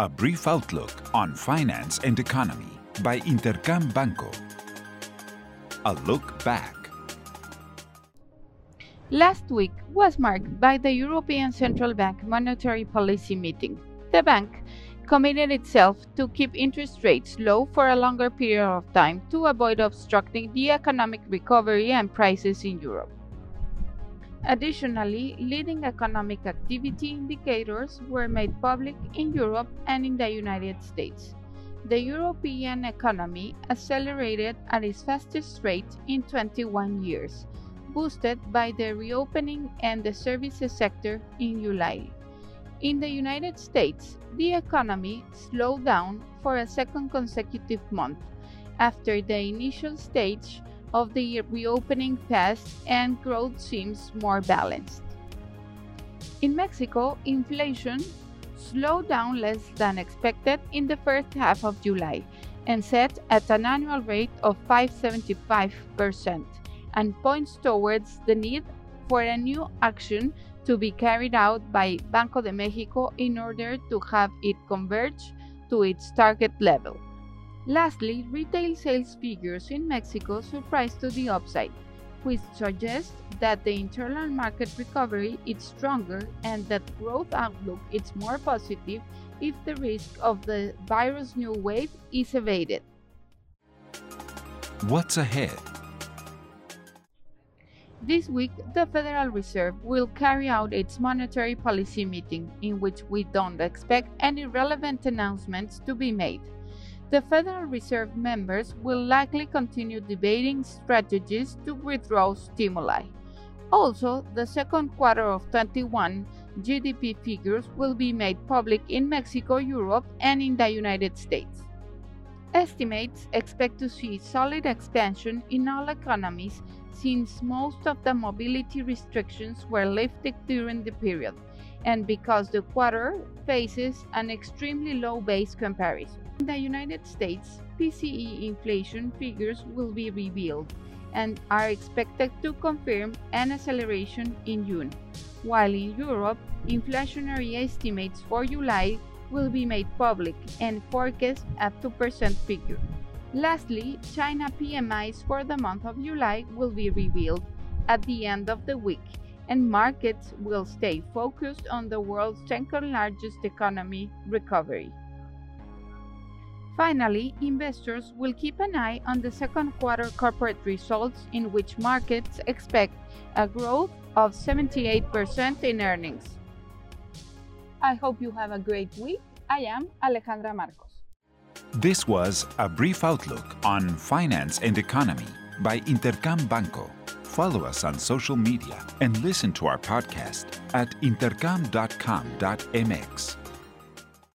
A brief outlook on finance and economy by Intercam Banco. A look back. Last week was marked by the European Central Bank monetary policy meeting. The bank committed itself to keep interest rates low for a longer period of time to avoid obstructing the economic recovery and prices in Europe. Additionally, leading economic activity indicators were made public in Europe and in the United States. The European economy accelerated at its fastest rate in 21 years, boosted by the reopening and the services sector in July. In the United States, the economy slowed down for a second consecutive month after the initial stage of the reopening passed and growth seems more balanced. In Mexico, inflation slowed down less than expected in the first half of July and set at an annual rate of 5.75% and points towards the need for a new action to be carried out by Banco de Mexico in order to have it converge to its target level. Lastly, retail sales figures in Mexico surprised to the upside, which suggests that the internal market recovery is stronger and that growth outlook is more positive if the risk of the virus new wave is evaded. What's ahead? This week, the Federal Reserve will carry out its monetary policy meeting, in which we don't expect any relevant announcements to be made. The Federal Reserve members will likely continue debating strategies to withdraw stimuli. Also, the second quarter of 21 GDP figures will be made public in Mexico, Europe, and in the United States. Estimates expect to see solid expansion in all economies since most of the mobility restrictions were lifted during the period, and because the quarter faces an extremely low base comparison. In the United States, PCE inflation figures will be revealed and are expected to confirm an acceleration in June, while in Europe, inflationary estimates for July will be made public and forecast a 2% figure. Lastly, China PMIs for the month of July will be revealed at the end of the week, and markets will stay focused on the world's second largest economy recovery. Finally, investors will keep an eye on the second quarter corporate results, in which markets expect a growth of 78% in earnings. I hope you have a great week. I am Alejandra Marcos. This was a brief outlook on finance and economy by Intercam Banco. Follow us on social media and listen to our podcast at intercam.com.mx.